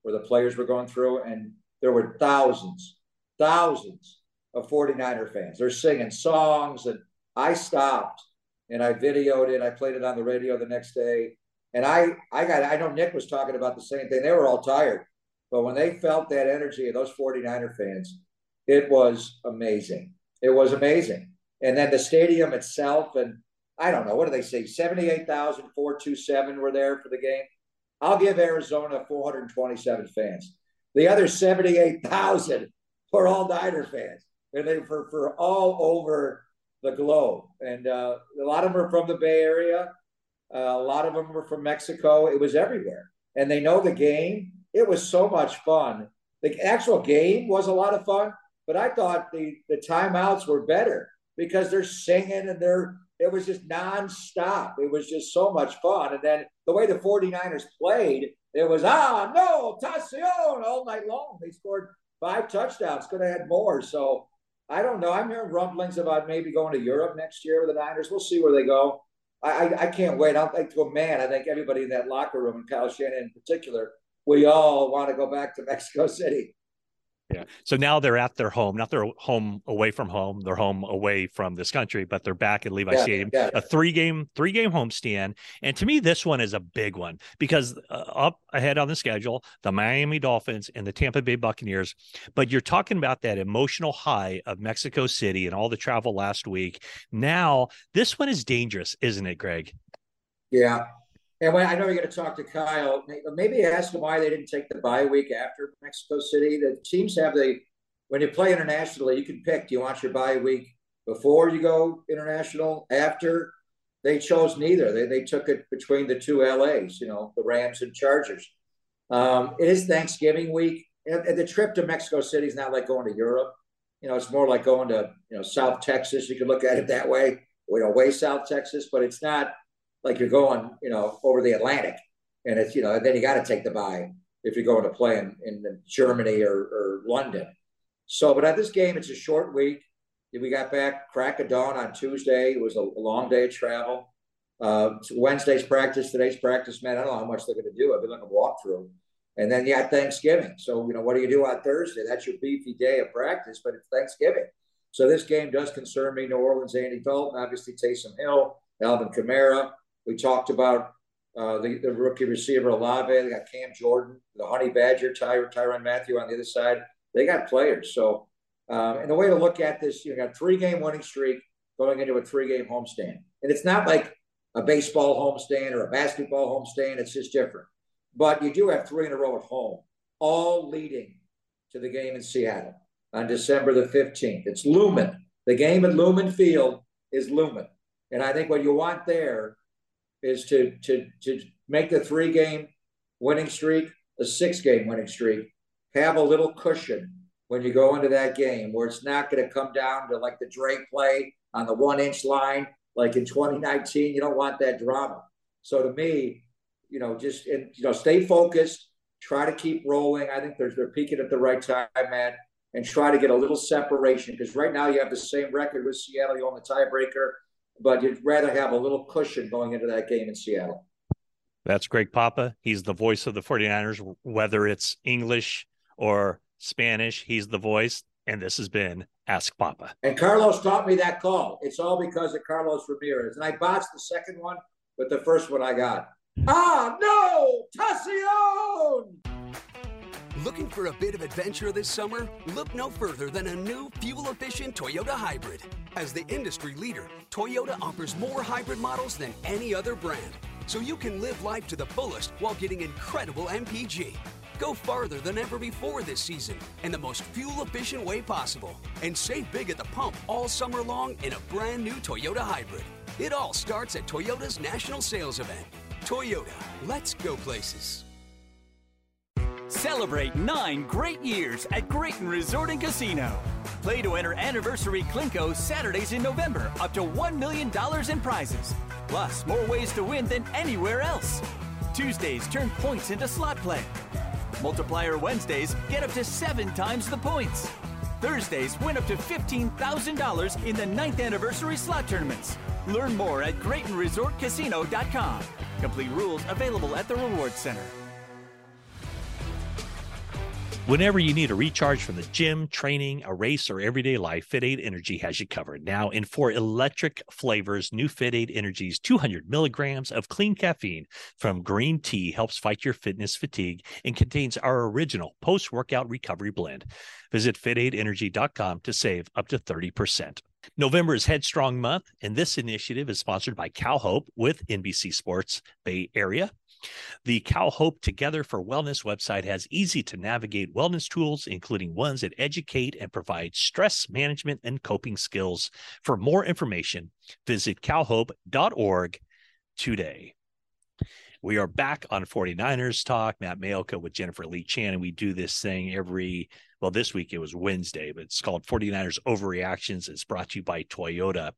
where the players were going through, and there were thousands, thousands of 49er fans. They're singing songs, and I stopped and I videoed it. I played it on the radio the next day. And I, I got, I know Nick was talking about the same thing. They were all tired, but when they felt that energy of those 49er fans, it was amazing. It was amazing. And then the stadium itself, and I don't know, what do they say? 78,427 were there for the game. I'll give Arizona 427 fans. The other 78,000 were all Niner fans. And they for, for all over the globe. And uh, a lot of them are from the Bay Area. Uh, a lot of them were from Mexico. It was everywhere. And they know the game. It was so much fun. The actual game was a lot of fun, but I thought the, the timeouts were better because they're singing and they're it was just nonstop. It was just so much fun. And then the way the 49ers played, it was, ah, no, Tacion all night long. They scored five touchdowns, could have had more. So I don't know. I'm hearing rumblings about maybe going to Europe next year with the Niners. We'll see where they go. I, I, can't wait. I think to a man, I think everybody in that locker room, and Kyle Shanahan in particular, we all want to go back to Mexico City. Yeah. So now they're at their home, not their home away from home, they're home away from this country, but they're back at Levi yeah, Stadium, yeah. a three game, three game homestand. And to me, this one is a big one because uh, up ahead on the schedule, the Miami Dolphins and the Tampa Bay Buccaneers. But you're talking about that emotional high of Mexico City and all the travel last week. Now, this one is dangerous, isn't it, Greg? Yeah. And when I know you're going to talk to Kyle, maybe ask him why they didn't take the bye week after Mexico City. The teams have the when you play internationally, you can pick. Do you want your bye week before you go international? After they chose neither. They they took it between the two LAs. You know, the Rams and Chargers. Um, it is Thanksgiving week. and the trip to Mexico City is not like going to Europe. You know, it's more like going to you know South Texas. You could look at it that way. You know, way South Texas, but it's not like you're going you know over the Atlantic, and it's you know then you got to take the bye if you're going to play in, in Germany or, or London. So, but at this game, it's a short week. We got back crack of dawn on Tuesday. It was a long day of travel. Uh, Wednesday's practice, today's practice, man. I don't know how much they're going to do. I've been like a walkthrough. And then you got Thanksgiving. So, you know, what do you do on Thursday? That's your beefy day of practice, but it's Thanksgiving. So this game does concern me. New Orleans, Andy Dalton, obviously Taysom Hill, Alvin Kamara. We talked about uh, the, the rookie receiver Olave. They got Cam Jordan, the Honey Badger, Ty, Tyrann Mathieu on the other side. They got players. So, um, and the way to look at this, you got three game winning streak going into a three game homestand. And it's not like a baseball homestand or a basketball homestand. It's just different. But you do have three in a row at home, all leading to the game in Seattle on December the 15th. It's Lumen. The game at Lumen Field is Lumen. And I think what you want there is to, to, to make the three game winning streak a six game winning streak, have a little cushion when you go into that game where it's not going to come down to like the Drake play on the one inch line like in 2019. You don't want that drama. So to me, you know, just and you know, stay focused, try to keep rolling. I think there's they're peaking at the right time, man, and try to get a little separation because right now you have the same record with Seattle. You own the tiebreaker, but you'd rather have a little cushion going into that game in Seattle. That's Greg Papa. He's the voice of the 49ers, whether it's English or Spanish, he's the voice. And this has been Ask Papa. And Carlos taught me that call. It's all because of Carlos Ramirez. And I botched the second one, but the first one I got. Ah, no! Tassion! Looking for a bit of adventure this summer? Look no further than a new fuel efficient Toyota hybrid. As the industry leader, Toyota offers more hybrid models than any other brand, so you can live life to the fullest while getting incredible MPG. Go farther than ever before this season in the most fuel efficient way possible and save big at the pump all summer long in a brand new Toyota hybrid. It all starts at Toyota's national sales event. Toyota, let's go places. Celebrate nine great years at Graton Resort and Casino. Play to enter Anniversary Clinko Saturdays in November, up to $1 million in prizes. Plus, more ways to win than anywhere else. Tuesdays turn points into slot play. Multiplier Wednesdays get up to seven times the points. Thursdays win up to $15,000 in the ninth anniversary slot tournaments. Learn more at GratonResortCasino.com. Complete rules available at the Rewards Center. Whenever you need a recharge from the gym, training, a race, or everyday life, Fit Aid Energy has you covered. Now, in four electric flavors, new Fit Aid Energy's 200 milligrams of clean caffeine from green tea helps fight your fitness fatigue and contains our original post workout recovery blend. Visit fitaidenergy.com to save up to 30%. November is Headstrong Month, and this initiative is sponsored by Cal Hope with NBC Sports Bay Area. The Cal Hope Together for Wellness website has easy to navigate wellness tools, including ones that educate and provide stress management and coping skills. For more information, visit calhope.org today. We are back on 49ers Talk, Matt Maiocco with Jennifer Lee Chan, and we do this thing every, well, this week it was Wednesday, but it's called 49ers Overreactions. It's brought to you by Toyota.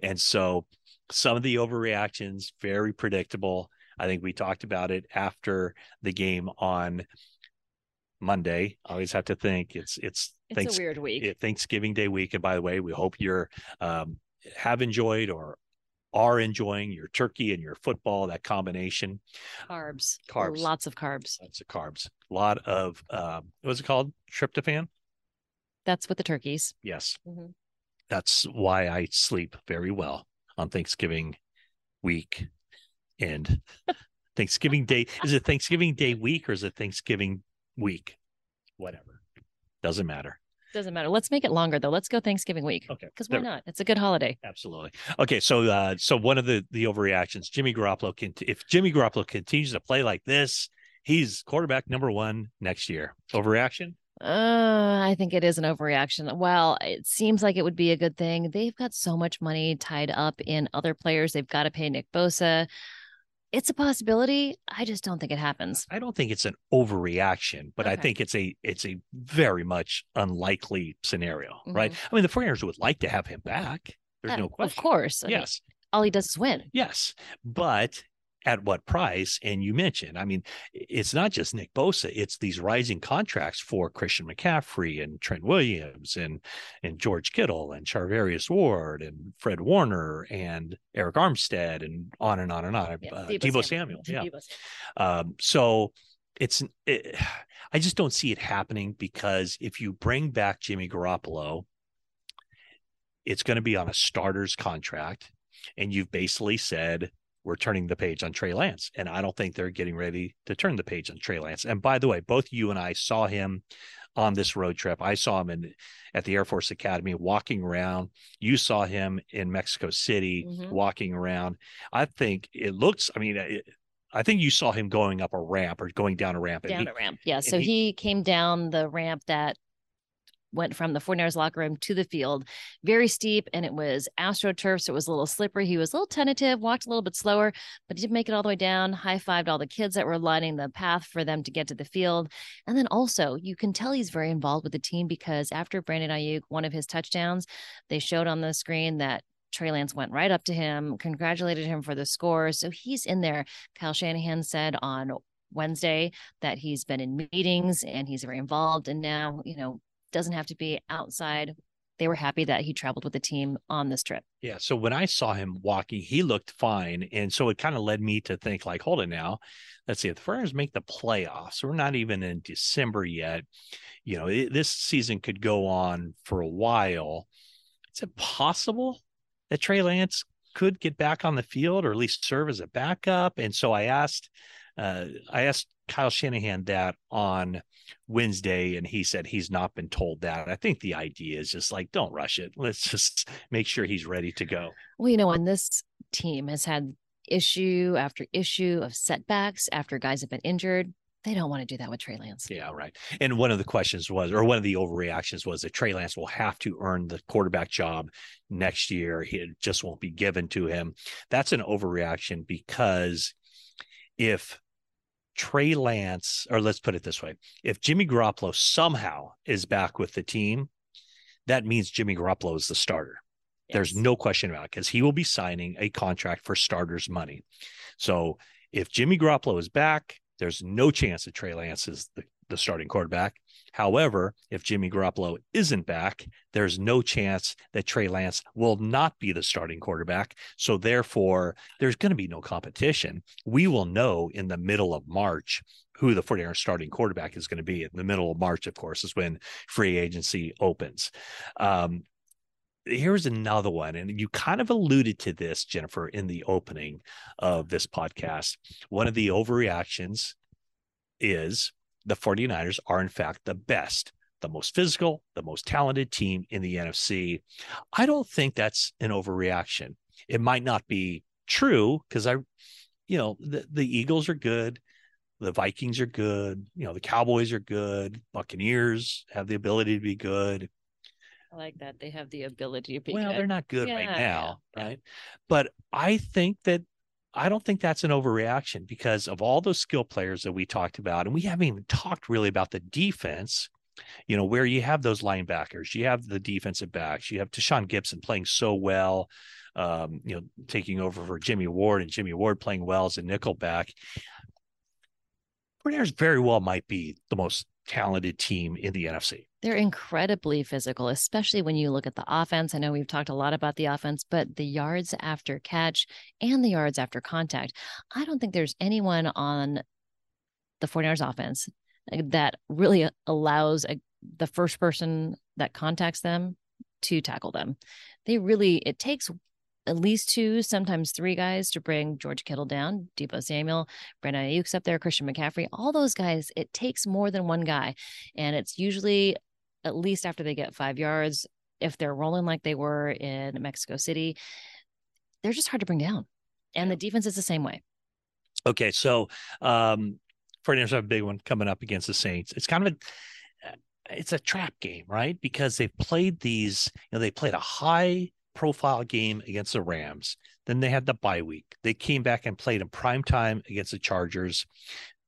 And so some of the overreactions, very predictable. I think we talked about it after the game on Monday. I always have to think it's it's it's Thanks- a weird week. Thanksgiving Day week, and by the way, we hope you're um, have enjoyed or are enjoying your turkey and your football. That combination, carbs, carbs, lots of carbs, lots of carbs, a lot of um, what's it called? Tryptophan. That's with the turkeys. Yes, mm-hmm. that's why I sleep very well on Thanksgiving week end. Thanksgiving Day. Is it Thanksgiving Day week or is it Thanksgiving week? Whatever. Doesn't matter. Doesn't matter. Let's make it longer though. Let's go Thanksgiving week. Okay. Because why not? It's a good holiday. Absolutely. Okay. So uh so one of the the overreactions, Jimmy Garoppolo can if Jimmy Garoppolo continues to play like this, he's quarterback number one next year. Overreaction? Uh, I think it is an overreaction. Well, it seems like it would be a good thing. They've got so much money tied up in other players. They've got to pay Nick Bosa it's a possibility. I just don't think it happens. I don't think it's an overreaction, but I think it's a it's a very much unlikely scenario, right? Mhm. I mean, the 49ers would like to have him back. There's Uh, no question. Of course. I mean, Yes. all he does is win. Yes. But at what price? And you mentioned, I mean, it's not just Nick Bosa, it's these rising contracts for Christian McCaffrey and Trent Williams and and George Kittle and Charvarius Ward and Fred Warner and Arik Armstead and on and on and on. Yeah, uh, Deebo Samuel. Samuel. Yeah. Um, so it's it, I just don't see it happening because if you bring back Jimmy Garoppolo, it's going to be on a starter's contract, and you've basically said we're turning the page on Trey Lance, and I don't think they're getting ready to turn the page on Trey Lance. And by the way, both you and I saw him on this road trip. I saw him in at the Air Force Academy walking around. You saw him in Mexico City Mhm. walking around. I think it looks. I mean, it, I think you saw him going up a ramp or going down a ramp. down he- a ramp. Yeah. So he- he, came down the ramp that went from the 49ers locker room to the field, very steep, and it was astroturf. So it was a little slippery. He was a little tentative, walked a little bit slower, but he did make it all the way down, high fived all the kids that were lining the path for them to get to the field. And then also, you can tell he's very involved with the team because after Brandon Aiyuk, one of his touchdowns, they showed on the screen that Trey Lance went right up to him, congratulated him for the score. So he's in there. Kyle Shanahan said on Wednesday that he's been in meetings and he's very involved and now, you know, doesn't have to be outside. They were happy that he traveled with the team on this trip. Yeah. So when I saw him walking, he looked fine. And so it kind of led me to think, like, hold it now. Let's see, if the Friars make the playoffs, we're not even in December yet. You know, it, this season could go on for a while. Is it possible that Trey Lance could get back on the field or at least serve as a backup? And so I asked, uh, I asked Kyle Shanahan that on Wednesday, and he said he's not been told that. I think the idea is just like, don't rush it. Let's just make sure he's ready to go. Well, you know, when this team has had issue after issue of setbacks after guys have been injured, they don't want to do that with Trey Lance. Yeah, right. And one of the questions was, or one of the overreactions was that Trey Lance will have to earn the quarterback job next year. It just won't be given to him. That's an overreaction because if Trey Lance, or let's put it this way, if Jimmy Garoppolo somehow is back with the team, that means Jimmy Garoppolo is the starter. There's no question about it because he will be signing a contract for starters' money. So if Jimmy Garoppolo is back, there's no chance that Trey Lance is the, the starting quarterback. However, if Jimmy Garoppolo isn't back, there's no chance that Trey Lance will not be the starting quarterback. So therefore, there's going to be no competition. We will know in the middle of March who the 49ers starting quarterback is going to be. In the middle of March, of course, is when free agency opens. Um, here's another one and you kind of alluded to this jennifer in the opening of this podcast one of the overreactions is the 49ers are in fact the best the most physical the most talented team in the nfc i don't think that's an overreaction it might not be true because i you know the, the eagles are good the vikings are good you know the cowboys are good buccaneers have the ability to be good I like that. They have the ability to be good. well, good. they're not good Yeah, right now, yeah. right? But I think that I don't think that's an overreaction because of all those skill players that we talked about, and we haven't even talked really about the defense. You know, where you have those linebackers, you have the defensive backs, you have Tashaun Gipson playing so well, um, you know, taking over for Jimmy Ward and Jimmy Ward playing well as a nickelback. 49ers very well might be the most talented team in the NFC. They're incredibly physical, especially when you look at the offense. I know we've talked a lot about the offense, but the yards after catch and the yards after contact. I don't think there's anyone on the 49ers offense uh, that really allows a, the first person that contacts them to tackle them. They really, it takes at least two, sometimes three guys to bring George Kittle down, Deebo Samuel, Brandon Aiyuk's up there, Christian McCaffrey, all those guys. It takes more than one guy. And it's usually at least after they get five yards. If they're rolling like they were in Mexico City, they're just hard to bring down. And the defense is the same way. Okay, so um 49ers have a big one coming up against the Saints. It's kind of a it's a trap game, right? Because they've played these, you know, they played a high profile game against the Rams. Then they had the bye week. They came back and played in prime time against the Chargers.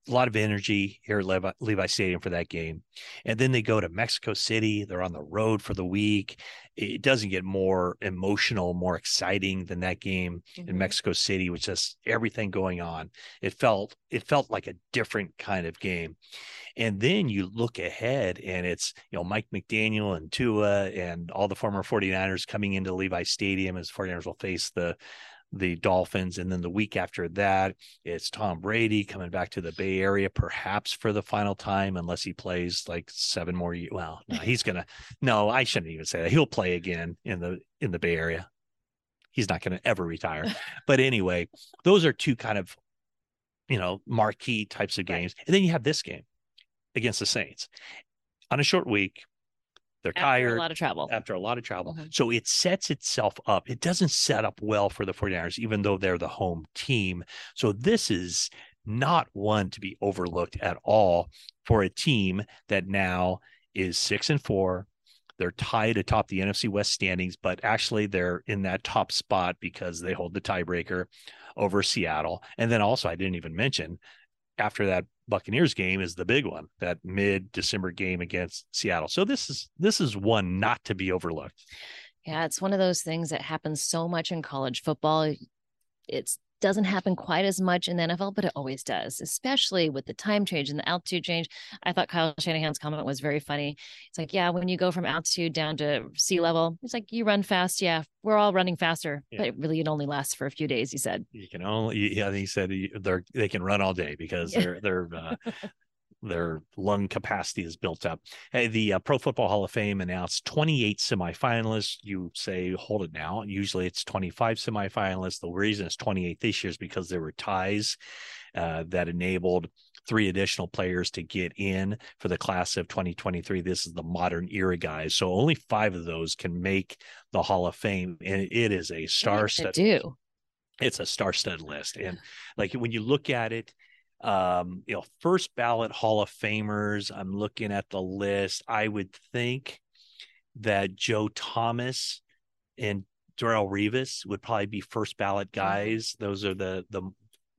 A lot of energy here at Levi, Levi Stadium for that game. And then they go to Mexico City. They're on the road for the week. It doesn't get more emotional, more exciting than that game Mm-hmm. in Mexico City, with just everything going on. It felt it felt like a different kind of game. And then you look ahead and it's, you know, Mike McDaniel and Tua and all the former 49ers coming into Levi Stadium as 49ers will face the the Dolphins. And then the week after that, it's Tom Brady coming back to the Bay Area, perhaps for the final time, unless he plays like seven more years. Well, no, he's gonna no, I shouldn't even say that. He'll play again in the in the Bay Area. He's not gonna ever retire. but anyway, those are two kind of you know marquee types of games. And then you have this game against the Saints on a short week. They're After tired a lot of travel. after a lot of travel. Mhm. So it sets itself up. It doesn't set up well for the 49ers, even though they're the home team. So this is not one to be overlooked at all for a team that now is six and four. They're tied atop the NFC West standings, but actually they're in that top spot because they hold the tiebreaker over Seattle. And then also, I didn't even mention after that Buccaneers game is the big one, that mid December game against Seattle. So this is this is one not to be overlooked. Yeah, it's one of those things that happens so much in college football. It doesn't happen quite as much in the NFL, but it always does, especially with the time change and the altitude change. I thought Kyle Shanahan's comment was very funny. It's like, yeah, when you go from altitude down to sea level, it's like you run fast. Yeah, we're all running faster, Yeah. but really it only lasts for a few days. He said. You can only yeah, he said they're they can run all day because Yeah. their their uh, their lung capacity is built up. Hey, the uh, Pro Football Hall of Fame announced 28 semifinalists. You say hold it now. Usually it's 25 semifinalists. The reason it's 28 this year is because there were ties uh, that enabled three additional players to get in for the class of 2023. This is the modern era guys. So only five of those can make the Hall of Fame, and it is a What are you star gonna do. it's a star-studded list and like when you look at it um you know first ballot hall of famers i'm looking at the list. I would think that joe thomas and Darrelle Revis would probably be first ballot guys. Those are the the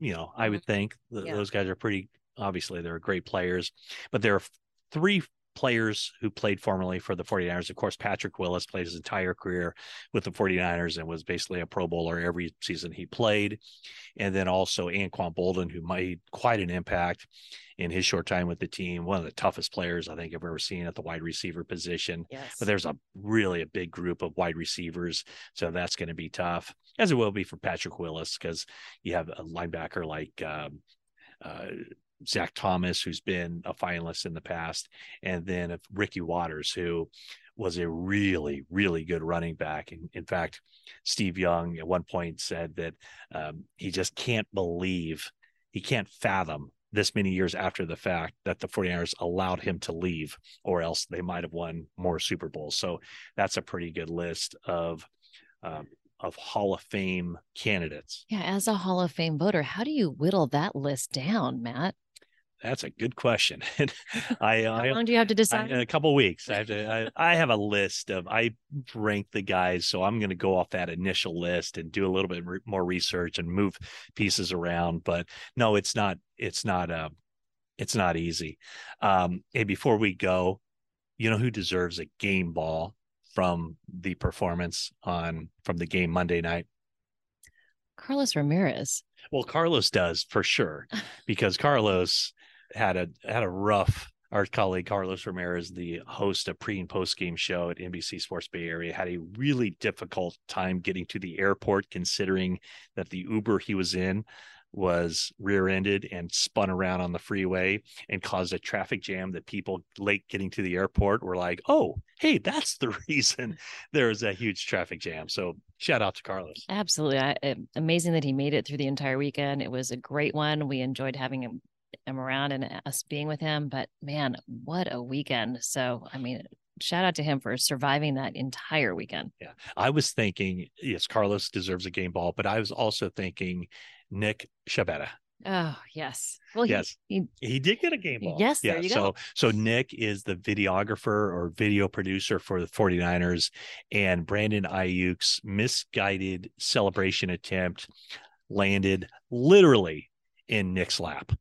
you know i would think th- Yeah. those guys are pretty obviously they're great players but there are three players who played formerly for the 49ers. Of course, Patrick Willis played his entire career with the 49ers and was basically a Pro Bowler every season he played. And then also Anquan Boldin, who made quite an impact in his short time with the team. One of the toughest players I think I've ever seen at the wide receiver position. Yes. But there's a really a big group of wide receivers. So that's going to be tough, as it will be for Patrick Willis, because you have a linebacker like um, uh, Zach Thomas, who's been a finalist in the past, and then if Ricky Watters, who was a really, really good running back. And in fact, Steve Young at one point said that um, he just can't believe, he can't fathom this many years after the fact that the 49ers allowed him to leave, or else they might have won more Super Bowls. So that's a pretty good list of um, of Hall of Fame candidates. Yeah, as a Hall of Fame voter, how do you whittle that list down, Matt? That's a good question. I, How I long do you have to decide? in a couple weeks. I have to. I, I have a list of. I rank the guys, so I'm going to go off that initial list and do a little bit re- more research and move pieces around. But no, it's not. It's not. Uh, it's not easy. Um, and before we go, you know who deserves a game ball from the performance on from the game Monday night? Carlos Ramirez. Well, Carlos does for sure, because Carlos had a had a rough. Our colleague Carlos Ramirez, the host of pre and post game show at NBC Sports Bay Area, had a really difficult time getting to the airport, considering that the Uber he was in was rear-ended and spun around on the freeway and caused a traffic jam that people late getting to the airport were like, "Oh, hey, that's the reason there was a huge traffic jam." So, shout out to Carlos. Absolutely. I, eh, amazing that he made it through the entire weekend. It was a great one. We enjoyed having him, him around and us being with him. But man, what a weekend. So, I mean, shout out to him for surviving that entire weekend. Yeah. I was thinking, yes, Carlos deserves a game ball, but I was also thinking Nick Shabetta. Oh yes. Well, he- Yes. he, He did get a game ball. Yes, there yeah. so so Nick is the videographer or video producer for the 49ers and Brandon Aiyuk's misguided celebration attempt landed literally in Nick's lap.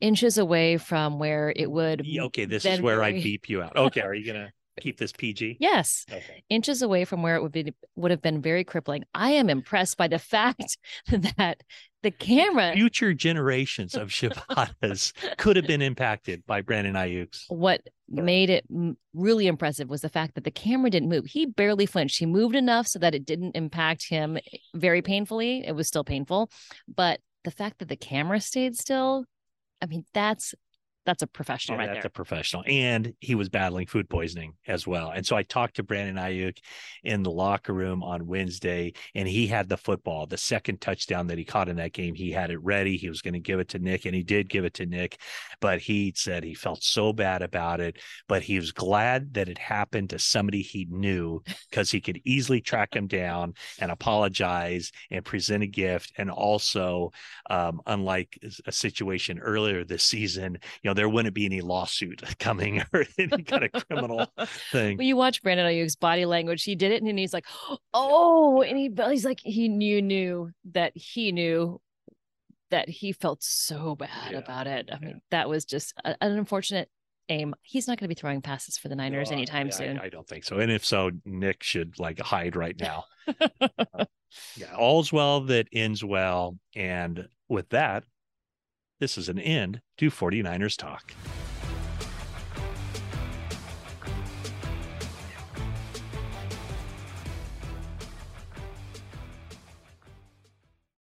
Inches away from where it would. Okay, this is where I beep you out. Okay, are you gonna keep this PG? Yes, Okay. inches away from where it would be would have been very crippling. I am impressed by the fact that the camera. Future generations of Shivadas could have been impacted by Brandon Aiyuk's. what made it really impressive was the fact that the camera didn't move. He barely flinched. He moved enough so that it didn't impact him eh, very painfully. It was still painful, but the fact that the camera stayed still, I mean, that's that's a professional Yeah, right that's there. a professional. And he was battling food poisoning as well. And so I talked to Brandon Aiyuk in the locker room on Wednesday, and he had the football, the second touchdown that he caught in that game. He had it ready. He was going to give it to Nick, and he did give it to Nick. But he said he felt so bad about it. But he was glad that it happened to somebody he knew because he could easily track him down and apologize and present a gift. And also, um, unlike a situation earlier this season, you know, there wouldn't be any lawsuit coming or any kind of criminal thing. When you watch Brandon Aiyuk's body language, he did it, and he's like, "Oh," and he he's like, he knew knew that he knew that he felt so bad Yeah, about it. I yeah. mean, that was just an unfortunate aim. He's not going to be throwing passes for the Niners No, anytime I- soon. I, I don't think so. And if so, Nick should like hide right now. Uh, yeah, all's well that ends well. And with that, this is an end to 49ers talk.